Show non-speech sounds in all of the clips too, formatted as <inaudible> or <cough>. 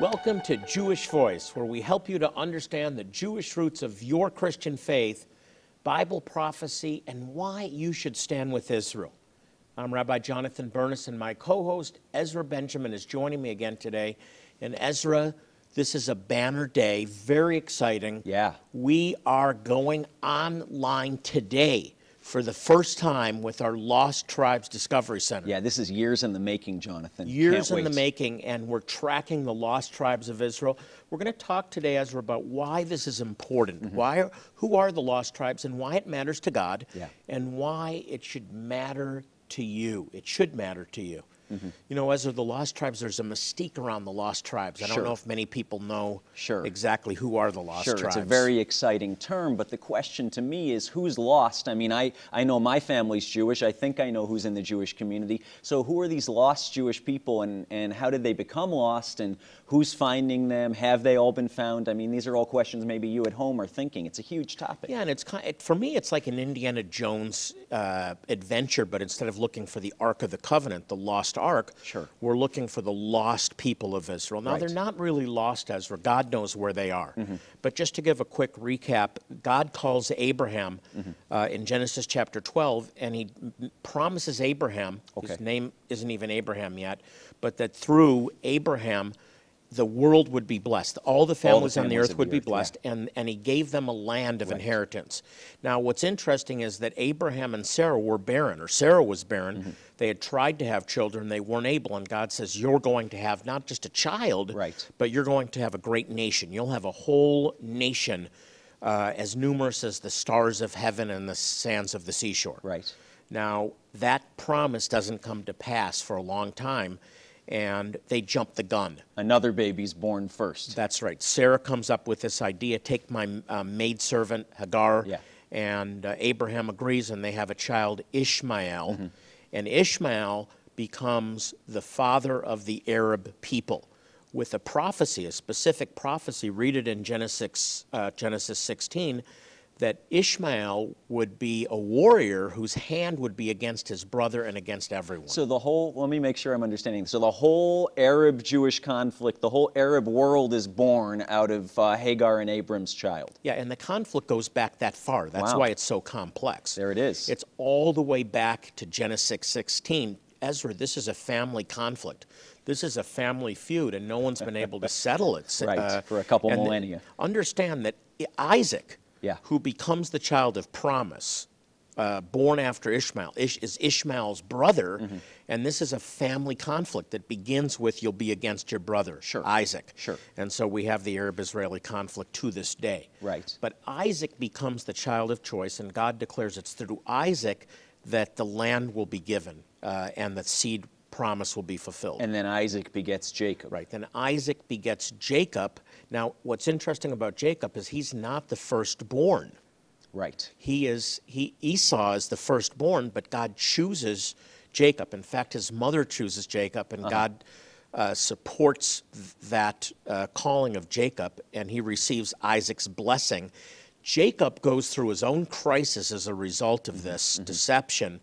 Welcome to Jewish Voice, where we help you to understand the Jewish roots of your Christian faith, Bible prophecy, and why you should stand with Israel. I'm Rabbi Jonathan Bernis, and my co host Ezra Benjamin is joining me again today. And Ezra, this is a banner day, very exciting. Yeah. We are going online today for the first time with our Lost Tribes Discovery Center. Yeah, this is years in the making, Jonathan. Years in the making, and we're tracking the lost tribes of Israel. We're going to talk today, Ezra, about why this is important. Mm-hmm. Why, are, who are the lost tribes, and why it matters to God, Yeah. and why it should matter to you. It should matter to you. Mm-hmm. You know, Ezra, the lost tribes. There's a mystique around the lost tribes. I don't know if many people know Sure. exactly who are the lost Sure, tribes. it's a very exciting term, but the question to me is who's lost? I mean, I, I know my family's Jewish. I think I know who's in the Jewish community. So, who are these lost Jewish people, and, and how did they become lost, and who's finding them? Have they all been found? I mean, these are all questions maybe you at home are thinking. It's a huge topic. Yeah, and it's kind it, for me, it's like an Indiana Jones uh, adventure, but instead of looking for the Ark of the Covenant, the lost Ark, Sure. we're looking for the lost people of Israel. Now, Right. they're not really lost, Ezra. God knows where they are. Mm-hmm. But just to give a quick recap, God calls Abraham Mm-hmm. uh, in Genesis chapter 12, and he promises Abraham, his name isn't even Abraham yet, but that through Abraham, the world would be blessed. All the families, on the families earth would the be earth, yeah. blessed and, and he gave them a land of inheritance. Now, what's interesting is that Abraham and Sarah were barren, or Sarah was barren. Mm-hmm. They had tried to have children, they weren't able, and God says, You're going to have not just a child, Right. but you're going to have a great nation. You'll have a whole nation uh, as numerous as the stars of heaven and the sands of the seashore. Right. Now, that promise doesn't come to pass for a long time, and they jump the gun. Another baby's born first. That's right. Sarah comes up with this idea take my uh, maidservant Hagar, Yeah. and uh, Abraham agrees, and they have a child, Ishmael. Mm-hmm. And Ishmael becomes the father of the Arab people with a prophecy, a specific prophecy. Read it in Genesis, uh, Genesis 16 that Ishmael would be a warrior whose hand would be against his brother and against everyone. So the whole, let me make sure I'm understanding. So the whole Arab Jewish conflict, the whole Arab world is born out of uh, Hagar and Abram's child. Yeah, and the conflict goes back that far. That's Wow. why it's so complex. There it is. It's all the way back to Genesis 16. Ezra, this is a family conflict. This is a family feud, and no one's been able to <laughs> settle it. uh, for a couple millennia. Understand that Isaac, Yeah. who becomes the child of promise, uh, born after Ishmael, Ish, is Ishmael's brother, Mm-hmm. and this is a family conflict that begins with you'll be against your brother, Sure. Isaac. Sure. And so we have the Arab Israeli conflict to this day. Right. But Isaac becomes the child of choice, and God declares it's through Isaac that the land will be given uh, and the seed promise will be fulfilled. And then Isaac begets Jacob. Right. Then Isaac begets Jacob. Now, what's interesting about Jacob is he's not the firstborn. Right. He is he Esau is the firstborn, but God chooses Jacob. In fact, his mother chooses Jacob, and God uh, supports that uh, calling of Jacob, and he receives Isaac's blessing. Jacob goes through his own crisis as a result of this deception.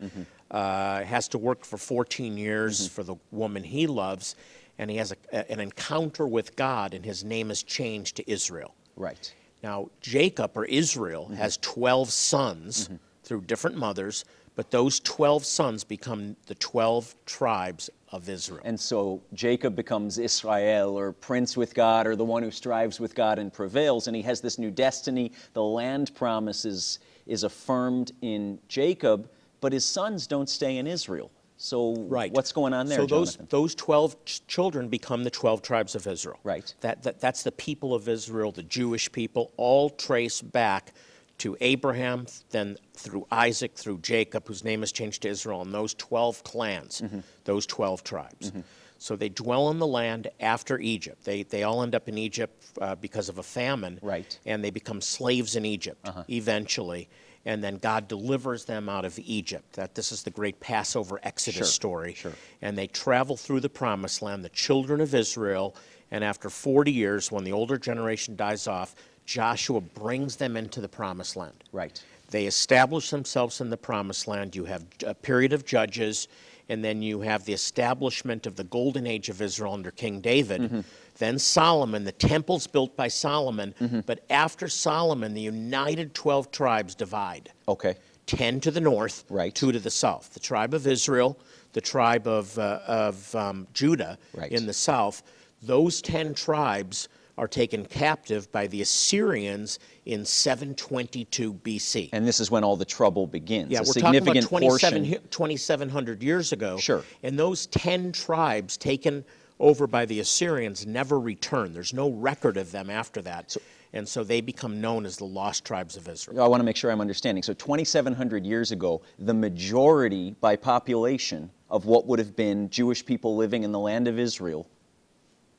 Uh, has to work for 14 years for the woman he loves, and he has a, a- an encounter with God, and his name is changed to Israel. Right. Now, Jacob or Israel Mm-hmm. has 12 sons through different mothers, but those 12 sons become the 12 tribes of Israel. And so Jacob becomes Israel or prince with God or the one who strives with God and prevails. And he has this new destiny. The land promise is, is affirmed in Jacob, but his sons don't stay in Israel. So right. what's going on there, So those, Jonathan? those 12 ch- children become the 12 tribes of Israel. Right. That, that, that's the people of Israel, the Jewish people, all trace back to Abraham, then through Isaac, through Jacob, whose name is changed to Israel, and those 12 clans, Mm-hmm. those 12 tribes. So they dwell in the land after Egypt. They, they all end up in Egypt uh, because of a famine. Right. And they become slaves in Egypt eventually. And then God delivers them out of Egypt. That this is the great Passover Exodus Sure, story. sure. And they travel through the promised land, the children of Israel. And after 40 years, when the older generation dies off, Joshua brings them into the promised land. Right. They establish themselves in the promised land. You have a period of judges, and then you have the establishment of the golden age of Israel under King David. Mm-hmm. Then Solomon, the temple's built by Solomon, but after Solomon, the united 12 tribes divide. Okay. 10 to the north, Right. 2 to the south. The tribe of Israel, the tribe of, uh, of um, Judah Right. in the south. Those 10 tribes are taken captive by the Assyrians in 722 BC. And this is when all the trouble begins. yeah, a we're talking about significant 27, portion. 2,700 years ago. Sure. And those 10 tribes taken over by the Assyrians never return. There's no record of them after that. and so they become known as the lost tribes of Israel. I want to make sure I'm understanding. So 2,700 years ago, the majority by population of what would have been Jewish people living in the land of Israel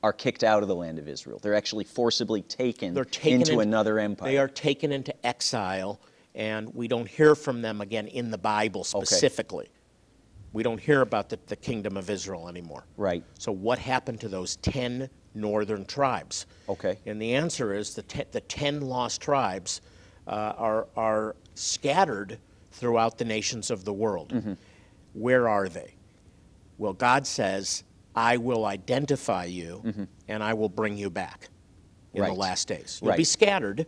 are kicked out of the land of Israel. They're actually forcibly taken, They're taken into another empire. They are taken into exile, and we don't hear from them again in the Bible specifically. We don't hear about the, the kingdom of Israel anymore. Right. So, what happened to those 10 northern tribes? Okay. And the answer is the, te- the 10 lost tribes uh, are, are scattered throughout the nations of the world. Mm-hmm. Where are they? Well, God says, I will identify you and I will bring you back in Mm-hmm. Right. the last days. You'll be scattered,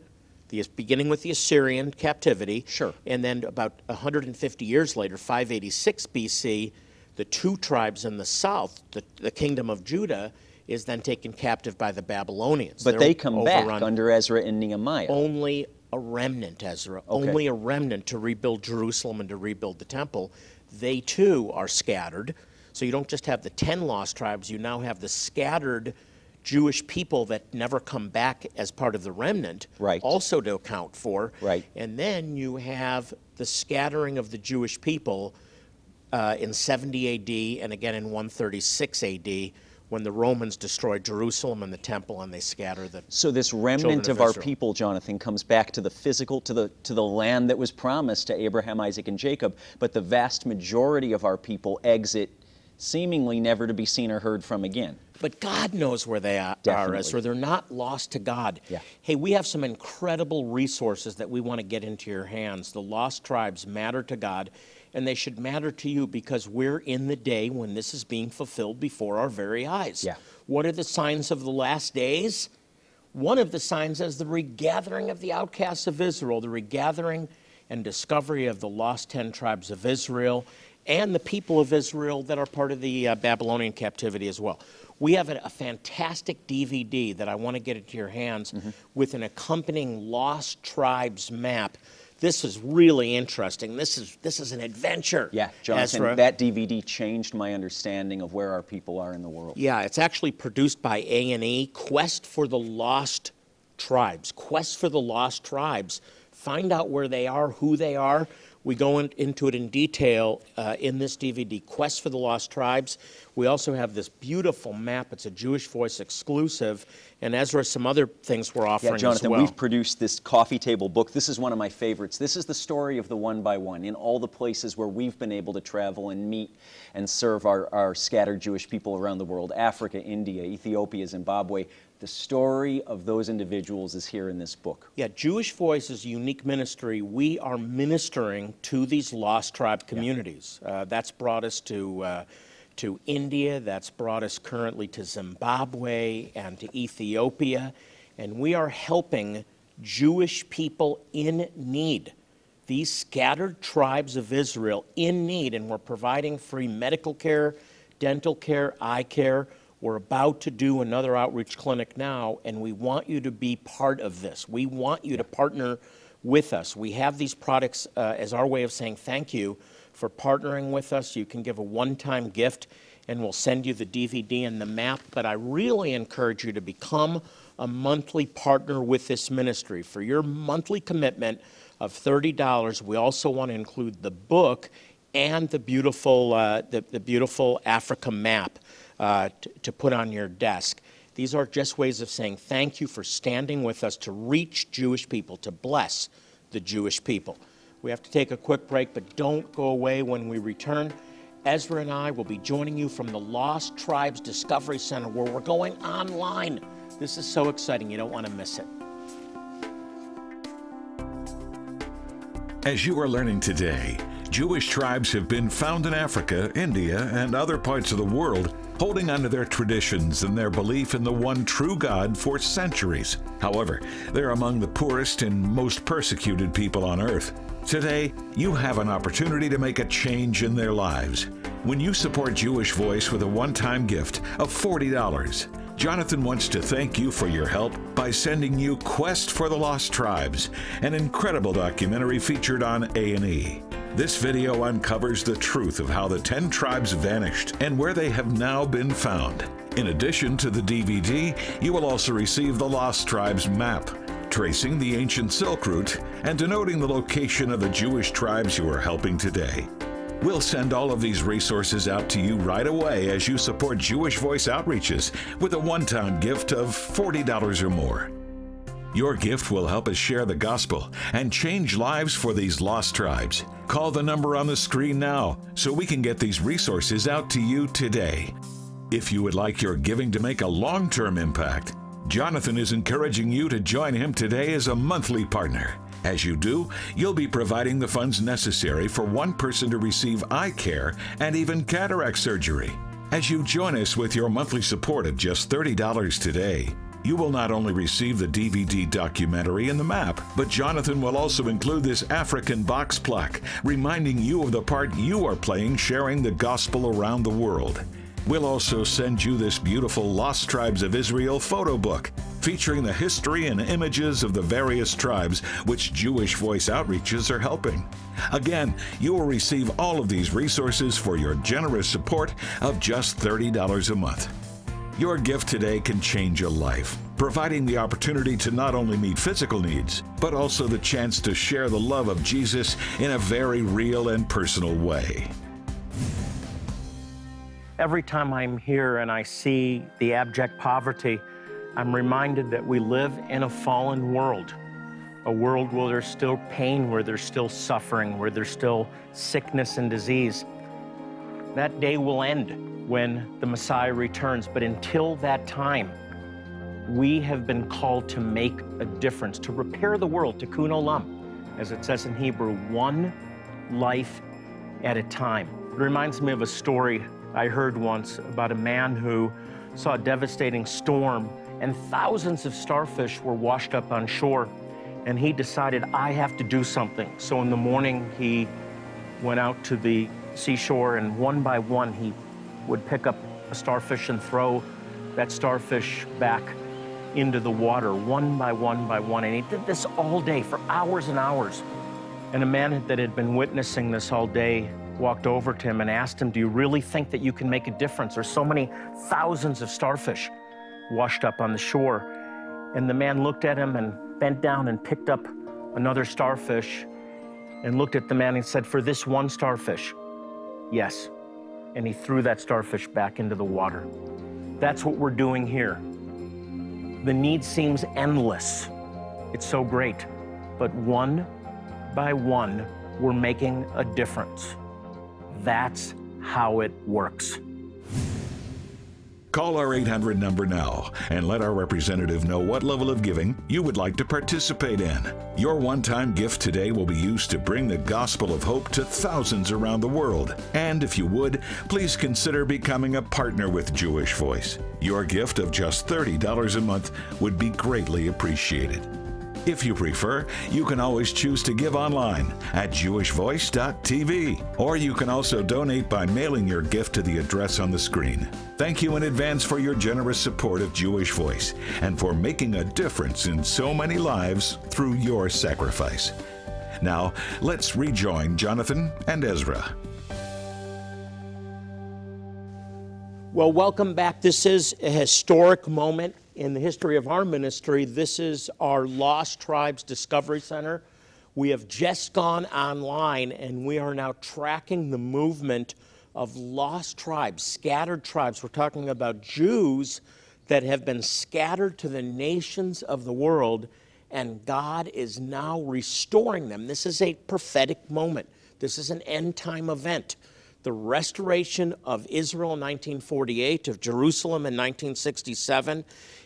the, beginning with the Assyrian captivity. Sure. And then about 150 years later, 586 BC, the two tribes in the south, the, the kingdom of Judah, is then taken captive by the Babylonians. but They're they come back under Ezra and Nehemiah. only a remnant, Ezra, Okay. only a remnant to rebuild Jerusalem and to rebuild the temple. They too are scattered. So you don't just have the 10 lost tribes, you now have the scattered Jewish people that never come back as part of the remnant, Right. also to account for. Right. And then you have the scattering of the Jewish people uh, in 70 AD and again in 136 AD when the Romans destroy Jerusalem and the temple and they scatter the So this remnant of, of our people, Jonathan, comes back to the physical, to the to the land that was promised to Abraham, Isaac, and Jacob. But the vast majority of our people exit, seemingly never to be seen or heard from again. But God knows where they are, Definitely. Ezra. They're not lost to God. Yeah. Hey, we have some incredible resources that we want to get into your hands. The lost tribes matter to God, and they should matter to you because we're in the day when this is being fulfilled before our very eyes. Yeah. What are the signs of the last days? One of the signs is the regathering of the outcasts of Israel, the regathering and discovery of the lost 10 tribes of Israel and the people of Israel that are part of the uh, Babylonian captivity as well. We have a, a fantastic DVD that I want to get into your hands Mm-hmm. with an accompanying lost tribes map. This is really interesting. This is this is an adventure. Yeah, Jonathan, Ezra. that DVD changed my understanding of where our people are in the world. Yeah, it's actually produced by A&E, Quest for the Lost Tribes. Quest for the Lost Tribes. Find out where they are, who they are. We go in, into it in detail uh, in this DVD, Quest for the Lost Tribes. We also have this beautiful map. It's a Jewish Voice exclusive. And as Ezra, some other things we're offering Yeah, Jonathan, well. we've produced this coffee table book. This is one of my favorites. This is the story of the one by one in all the places where we've been able to travel and meet and serve our, our scattered Jewish people around the world Africa, India, Ethiopia, Zimbabwe. The story of those individuals is here in this book. Yeah, Jewish Voice is a unique ministry. We are ministering to these lost tribe communities. Uh, that's brought us to, uh, to India, that's brought us currently to Zimbabwe and to Ethiopia, and we are helping Jewish people in need. These scattered tribes of Israel in need, and we're providing free medical care, dental care, eye care. We're about to do another outreach clinic now, and we want you to be part of this. We want you to partner with us. We have these products uh, as our way of saying thank you for partnering with us. You can give a one time gift, and we'll send you the DVD and the map. But I really encourage you to become a monthly partner with this ministry. For your monthly commitment of $30, we also want to include the book and the beautiful, uh, the, the beautiful Africa map uh, to put on your desk. These are just ways of saying thank you for standing with us to reach Jewish people, to bless the Jewish people. We have to take a quick break, but don't go away when we return. Ezra and I will be joining you from the Lost Tribes Discovery Center where we're going online. This is so exciting, you don't want to miss it. As you are learning today, Jewish tribes have been found in Africa, India, and other parts of the world, holding onto their traditions and their belief in the one true God for centuries. However, they're among the poorest and most persecuted people on earth. Today, you have an opportunity to make a change in their lives. When you support Jewish Voice with a one time gift of $40, Jonathan wants to thank you for your help by sending you Quest for the Lost Tribes, an incredible documentary featured on A&E. This video uncovers the truth of how the 10 tribes vanished and where they have now been found. In addition to the DVD, you will also receive the Lost Tribes map, tracing the ancient Silk Route and denoting the location of the Jewish tribes you are helping today. We'll send all of these resources out to you right away as you support Jewish Voice Outreaches with a one time gift of $40 or more. Your gift will help us share the gospel and change lives for these lost tribes. Call the number on the screen now so we can get these resources out to you today. If you would like your giving to make a long term impact, Jonathan is encouraging you to join him today as a monthly partner. As you do, you'll be providing the funds necessary for one person to receive eye care and even cataract surgery. As you join us with your monthly support of just $30 today, you will not only receive the DVD documentary and the map, but Jonathan will also include this African box plaque, reminding you of the part you are playing sharing the gospel around the world. We'll also send you this beautiful Lost Tribes of Israel photo book featuring the history and images of the various tribes which Jewish Voice Outreaches are helping. Again, you will receive all of these resources for your generous support of just $30 a month. Your gift today can change a life, providing the opportunity to not only meet physical needs, but also the chance to share the love of Jesus in a very real and personal way. Every time I'm here and I see the abject poverty, I'm reminded that we live in a fallen world, a world where there's still pain, where there's still suffering, where there's still sickness and disease. That day will end when the Messiah returns, but until that time, we have been called to make a difference, to repair the world, tikkun olam, as it says in Hebrew, one life at a time. It reminds me of a story I heard once about a man who saw a devastating storm and thousands of starfish were washed up on shore. And he decided, I have to do something. So in the morning, he went out to the seashore and one by one, he would pick up a starfish and throw that starfish back into the water, one by one by one. And he did this all day for hours and hours. And a man that had been witnessing this all day walked over to him and asked him, Do you really think that you can make a difference? There's so many thousands of starfish washed up on the shore. And the man looked at him and bent down and picked up another starfish and looked at the man and said, For this one starfish, yes. And he threw that starfish back into the water. That's what we're doing here. The need seems endless. It's so great. But one by one, we're making a difference. That's how it works. Call our 800 number now and let our representative know what level of giving you would like to participate in. Your one time gift today will be used to bring the gospel of hope to thousands around the world. And if you would, please consider becoming a partner with Jewish Voice. Your gift of just $30 a month would be greatly appreciated. If you prefer, you can always choose to give online at jewishvoice.tv, or you can also donate by mailing your gift to the address on the screen. Thank you in advance for your generous support of Jewish Voice and for making a difference in so many lives through your sacrifice. Now, let's rejoin Jonathan and Ezra. Well, welcome back. This is a historic moment in the history of our ministry, this is our Lost Tribes Discovery Center. We have just gone online and we are now tracking the movement of lost tribes, scattered tribes. We're talking about Jews that have been scattered to the nations of the world, and God is now restoring them. This is a prophetic moment, this is an end time event. The restoration of Israel in 1948, of Jerusalem in 1967,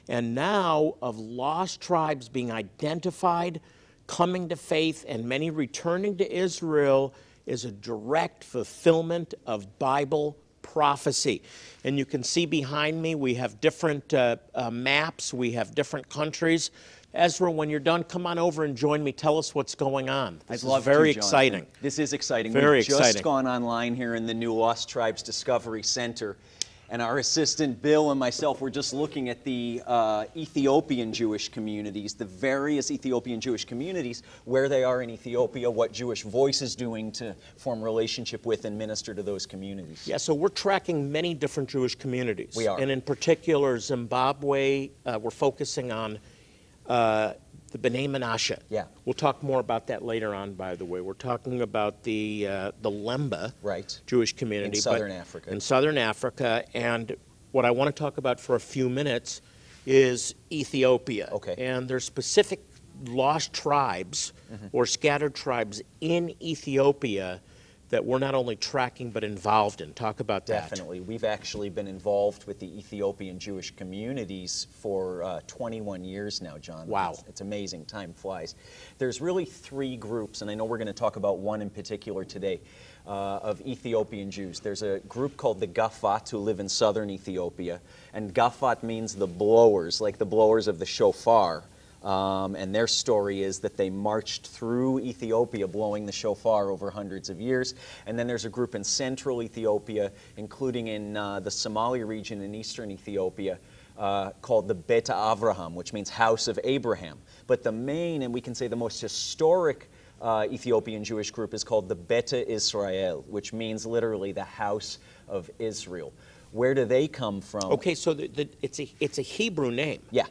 and now of lost tribes being identified, coming to faith, and many returning to Israel is a direct fulfillment of Bible prophecy. And you can see behind me we have different uh, uh, maps, we have different countries. Ezra, when you're done, come on over and join me. Tell us what's going on. This I'd is love very to, exciting. This is exciting. Very We've just gone online here in the new Lost Tribes Discovery Center. And our assistant Bill and myself were just looking at the uh, Ethiopian Jewish communities, the various Ethiopian Jewish communities, where they are in Ethiopia, what Jewish Voice is doing to form relationship with and minister to those communities. Yeah, so we're tracking many different Jewish communities. We are. And in particular, Zimbabwe, uh, we're focusing on uh, the B'nai Menashe. Yeah. We'll talk more about that later on, by the way. We're talking about the, uh, the Lemba Right. Jewish community. In southern Africa. In southern Africa. And what I want to talk about for a few minutes is Ethiopia. Okay. And there's specific lost tribes Mm-hmm. or scattered tribes in Ethiopia that we're not only tracking but involved in. Talk about that. Definitely. We've actually been involved with the Ethiopian Jewish communities for uh, 21 years now, John. Wow. It's, it's amazing. Time flies. There's really three groups, and I know we're going to talk about one in particular today, uh, of Ethiopian Jews. There's a group called the Gafat who live in southern Ethiopia, and Gafat means the blowers, like the blowers of the shofar. Um, and their story is that they marched through Ethiopia blowing the shofar over hundreds of years. And then there's a group in central Ethiopia, including in uh, the Somali region in eastern Ethiopia, uh, called the Beta Avraham, which means house of Abraham. But the main, and we can say the most historic uh, Ethiopian Jewish group is called the Beta Israel, which means literally the house of Israel. Where do they come from? Okay, so the, the, it's, a, it's a Hebrew name. Yeah.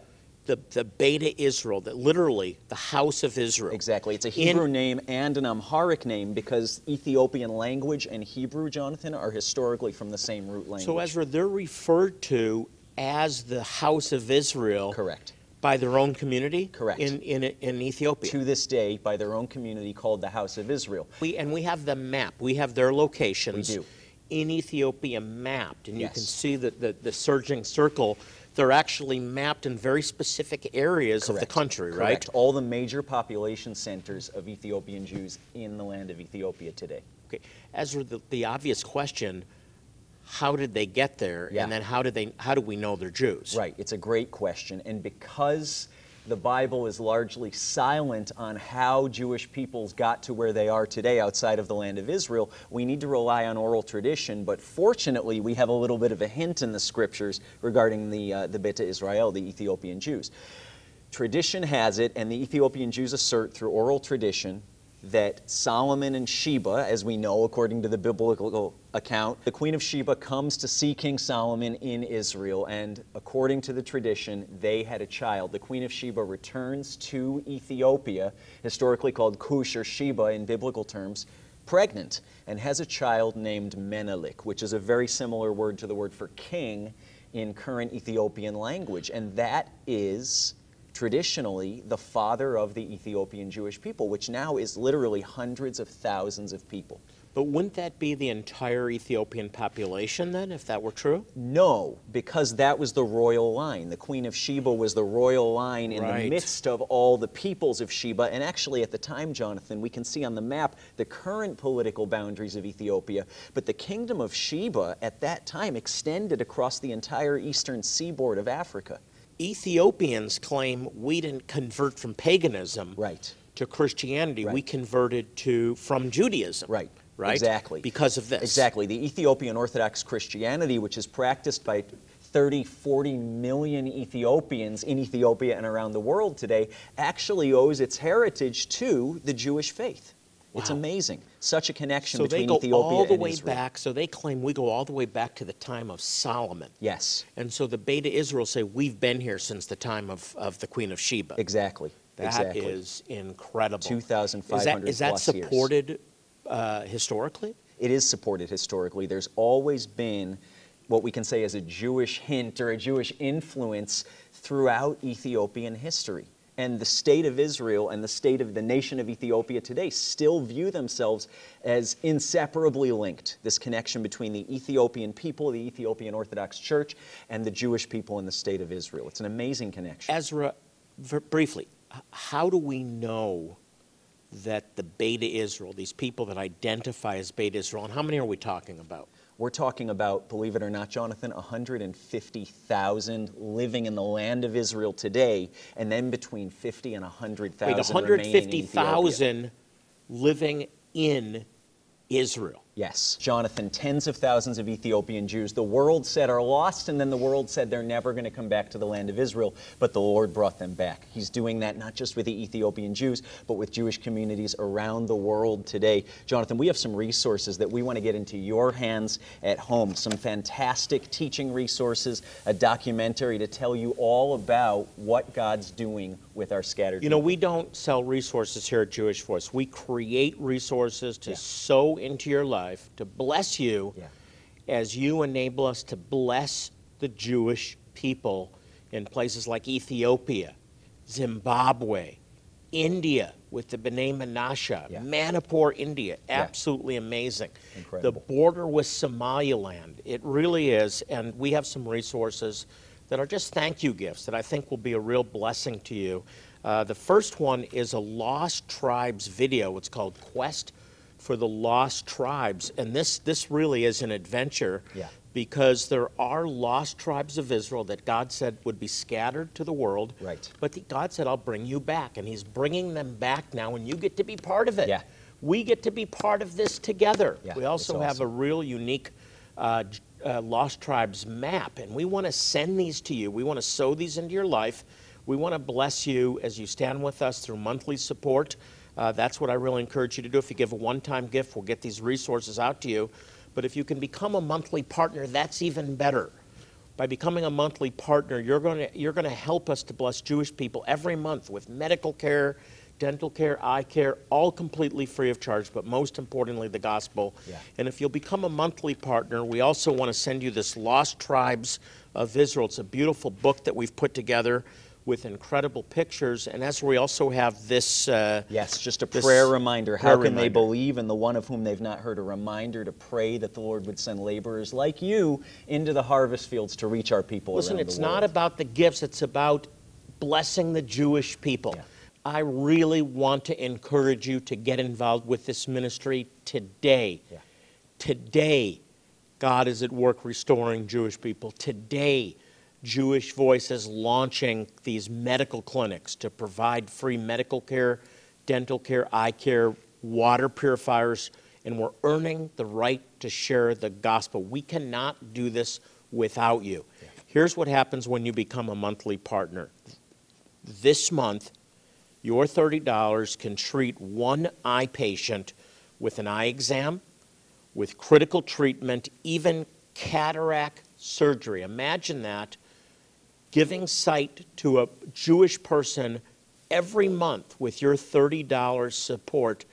The, the Beta Israel, that literally the house of Israel. Exactly. It's a In- Hebrew name and an Amharic name because Ethiopian language and Hebrew, Jonathan, are historically from the same root language. So, Ezra, they're referred to as the house of Israel Correct. by their own community Correct. in, in, in Ethiopia. To this day, by their own community called the House of Israel. We, and we have the map. We have their locations We do. in Ethiopia mapped. And you can see that the, the surging circle, they're actually mapped in very specific areas of the Correct. country, right? Correct. All the major population centers of Ethiopian Jews in the land of Ethiopia today. Okay. Ezra, the, the obvious question how did they get there? Yeah. And then how, did they, how do we know they're Jews? Right, it's a great question. And because the Bible is largely silent on how Jewish peoples got to where they are today outside of the land of Israel, we need to rely on oral tradition. But fortunately, we have a little bit of a hint in the scriptures regarding the, uh, the Beta Israel, the Ethiopian Jews. Tradition has it, and the Ethiopian Jews assert through oral tradition that Solomon and Sheba, as we know according to the biblical account, the Queen of Sheba comes to see King Solomon in Israel, and according to the tradition, they had a child. The Queen of Sheba returns to Ethiopia, historically called Cush or Sheba in biblical terms, pregnant, and has a child named Menelik, which is a very similar word to the word for king in current Ethiopian language, and that is traditionally the father of the Ethiopian Jewish people, which now is literally hundreds of thousands of people. But wouldn't that be the entire Ethiopian population then, if that were true? No, because that was the royal line. The Queen of Sheba was the royal line in Right. the midst of all the peoples of Sheba. And actually, at the time, Jonathan, we can see on the map the current political boundaries of Ethiopia. But the kingdom of Sheba at that time extended across the entire eastern seaboard of Africa. Ethiopians claim we didn't convert from paganism Right. to Christianity. We converted to from Judaism. Right. Right? Exactly. Because of this. Exactly. The Ethiopian Orthodox Christianity, which is practiced by 30, 40 million Ethiopians in Ethiopia and around the world today, actually owes its heritage to the Jewish faith. It's amazing. Such a connection So they between go all the and way Israel. back. So they claim we go all the way back to the time of Solomon. Yes, And so the Beta Israel say we've been here since the time of, of the Queen of Sheba. exactly. That Exactly. is incredible. 2,500 Is that, is that supported uh, historically? It is supported historically. There's always been what we can say as a Jewish hint or a Jewish influence throughout Ethiopian history. And the state of Israel and the state of the nation of Ethiopia today still view themselves as inseparably linked. This connection between the Ethiopian people, the Ethiopian Orthodox Church, and the Jewish people in the state of Israel. It's an amazing connection. Ezra, briefly, how do we know that the Beta Israel, these people that identify as Beta Israel, and how many are we talking about? We're talking about, believe it or not, Jonathan, 150,000 living in the land of Israel today, and then between 50 and 100,000 Wait, remaining in 150,000 living in Israel. Yes, Jonathan, tens of thousands of Ethiopian Jews the world said are lost, and then the world said they're never going to come back to the land of Israel, but the Lord brought them back. He's doing that not just with the Ethiopian Jews, but with Jewish communities around the world today. Jonathan, we have some resources that we want to get into your hands at home. Some fantastic teaching resources, a documentary to tell you all about what God's doing with our scattered You know, people. we don't sell resources here at Jewish Voice. We create resources to Yeah. sow into your life, to bless you Yeah. as you enable us to bless the Jewish people in places like Ethiopia, Zimbabwe, India with the B'nai Menashe, Yeah. Manipur, India. Absolutely amazing. Incredible. The border with Somaliland. It really is. And we have some resources that are just thank you gifts that I think will be a real blessing to you. Uh, the first one is a Lost Tribes video. It's called Quest for the Lost Tribes. And this, this really is an adventure Yeah. because there are lost tribes of Israel that God said would be scattered to the world. Right. But the, God said, I'll bring you back. And He's bringing them back now, and you get to be part of it. Yeah. We get to be part of this together. Yeah, we also it's have a real unique uh, uh, Lost Tribes map, and we want to send these to you. We want to sow these into your life. We want to bless you as you stand with us through monthly support. Uh, that's what I really encourage you to do. If you give a one time gift, we'll get these resources out to you. But if you can become a monthly partner, that's even better. By becoming a monthly partner, you're going to you're going to help us to bless Jewish people every month with medical care, dental care, eye care, all completely free of charge, but most importantly, the gospel. Yeah. And if you'll become a monthly partner, we also want to send you this Lost Tribes of Israel. It's a beautiful book that we've put together with incredible pictures. And as we also have this. Uh, Yes, just a prayer reminder. prayer How can they believe in the one of whom they've not heard? A reminder to pray that the Lord would send laborers like you into the harvest fields to reach our people Listen, it's not about the gifts, it's about blessing the Jewish people. Yeah. I really want to encourage you to get involved with this ministry today. Yeah. Today, God is at work restoring Jewish people. Today, Jewish Voices launching these medical clinics to provide free medical care, dental care, eye care, water purifiers, and we're earning the right to share the gospel. We cannot do this without you. Here's what happens when you become a monthly partner. This month, your $30 can treat one eye patient with an eye exam, with critical treatment, even cataract surgery. Imagine that giving sight to a Jewish person every month with your $30 support.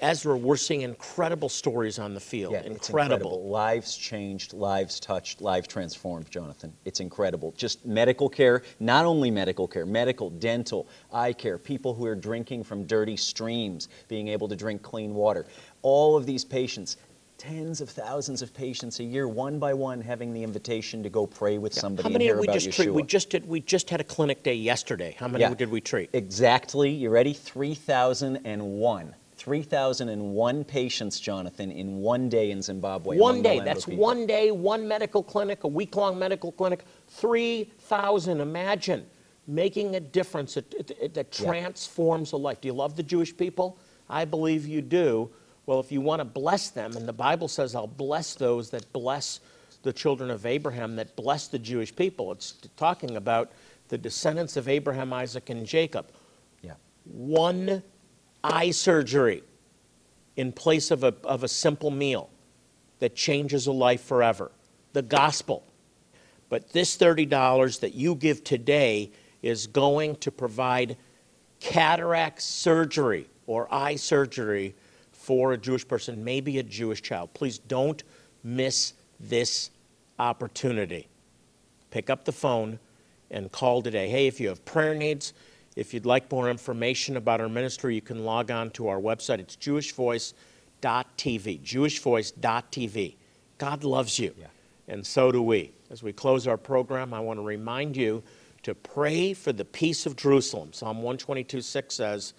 Ezra, we're seeing incredible stories on the field. Yeah, it's incredible. Lives changed, lives touched, lives transformed, Jonathan. It's incredible. Just medical care, not only medical care, medical, dental, eye care, people who are drinking from dirty streams, being able to drink clean water. All of these patients, tens of thousands of patients a year, one by one, having the invitation to go pray with somebody How many and did we just treat? We just did. We just had a clinic day yesterday. How many Yeah. did we treat? Exactly. You ready? 3,001. 3,001 patients, Jonathan, in one day in Zimbabwe. One day. That's people. one day, one medical clinic, a week long medical clinic. 3,000. Imagine making a difference that, that- that Yeah. transforms a life. Do you love the Jewish people? I believe you do. Well, if you want to bless them, and the Bible says, I'll bless those that bless the children of Abraham, that bless the Jewish people. It's talking about the descendants of Abraham, Isaac, and Jacob. Yeah. One eye surgery in place of a, of a simple meal that changes a life forever. The gospel. But this $30 that you give today is going to provide cataract surgery or eye surgery for a Jewish person, maybe a Jewish child. Please don't miss this opportunity. Pick up the phone and call today. Hey, if you have prayer needs, if you'd like more information about our ministry, you can log on to our website. It's jewishvoice.tv. Jewishvoice.tv. God loves you, and so do we. As we close our program, I want to remind you to pray for the peace of Jerusalem. Psalm 122 6 says,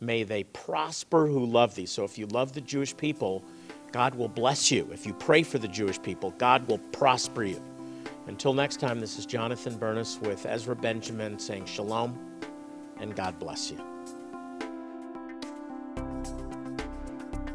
May they prosper who love thee. So if you love the Jewish people, God will bless you. If you pray for the Jewish people, God will prosper you. Until next time, this is Jonathan Bernis with Ezra Benjamin saying shalom and God bless you.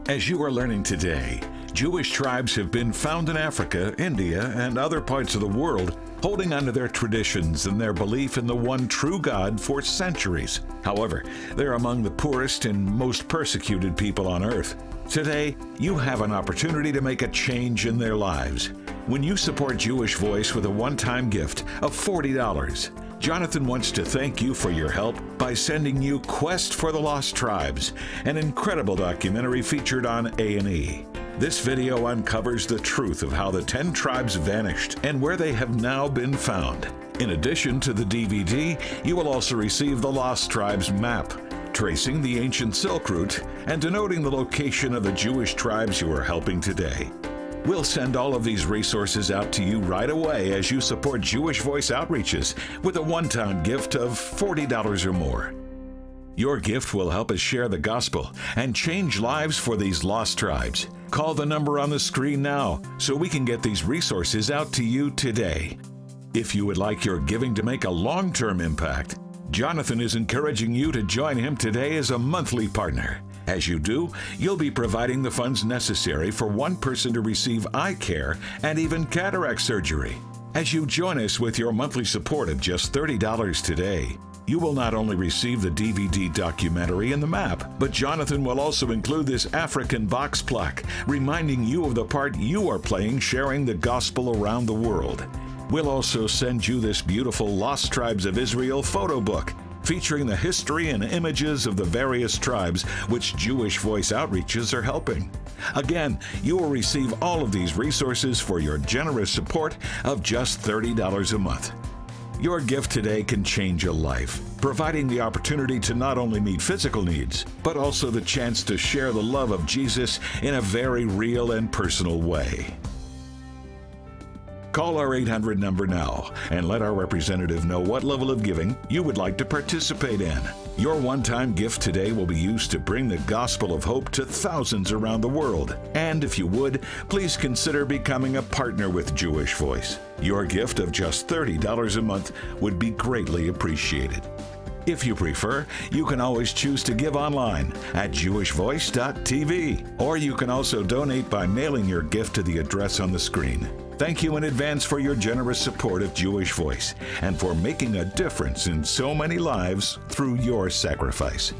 As you are learning today, Jewish tribes have been found in Africa, India, and other parts of the world, holding onto their traditions and their belief in the one true God for centuries. However, they're among the poorest and most persecuted people on earth. Today, you have an opportunity to make a change in their lives. When you support Jewish Voice with a one time gift of $40, Jonathan wants to thank you for your help by sending you Quest for the Lost Tribes, an incredible documentary featured on A&E. This video uncovers the truth of how the 10 tribes vanished and where they have now been found. In addition to the DVD, you will also receive the Lost Tribes map, tracing the ancient Silk Route and denoting the location of the Jewish tribes you are helping today. We'll send all of these resources out to you right away as you support Jewish Voice Outreaches with a one time gift of $40 or more. Your gift will help us share the gospel and change lives for these lost tribes. Call the number on the screen now so we can get these resources out to you today. If you would like your giving to make a long term impact, Jonathan is encouraging you to join him today as a monthly partner. As you do, you'll be providing the funds necessary for one person to receive eye care and even cataract surgery. As you join us with your monthly support of just $30 today, you will not only receive the DVD documentary and the map, but Jonathan will also include this African box plaque, reminding you of the part you are playing sharing the gospel around the world. We'll also send you this beautiful Lost Tribes of Israel photo book featuring the history and images of the various tribes which Jewish Voice Outreaches are helping. Again, you will receive all of these resources for your generous support of just $30 a month. Your gift today can change a life, providing the opportunity to not only meet physical needs, but also the chance to share the love of Jesus in a very real and personal way. Call our 800 number now and let our representative know what level of giving you would like to participate in. Your one time gift today will be used to bring the gospel of hope to thousands around the world. And if you would, please consider becoming a partner with Jewish Voice. Your gift of just $30 a month would be greatly appreciated. If you prefer, you can always choose to give online at jewishvoice.tv, or you can also donate by mailing your gift to the address on the screen. Thank you in advance for your generous support of Jewish Voice and for making a difference in so many lives through your sacrifice.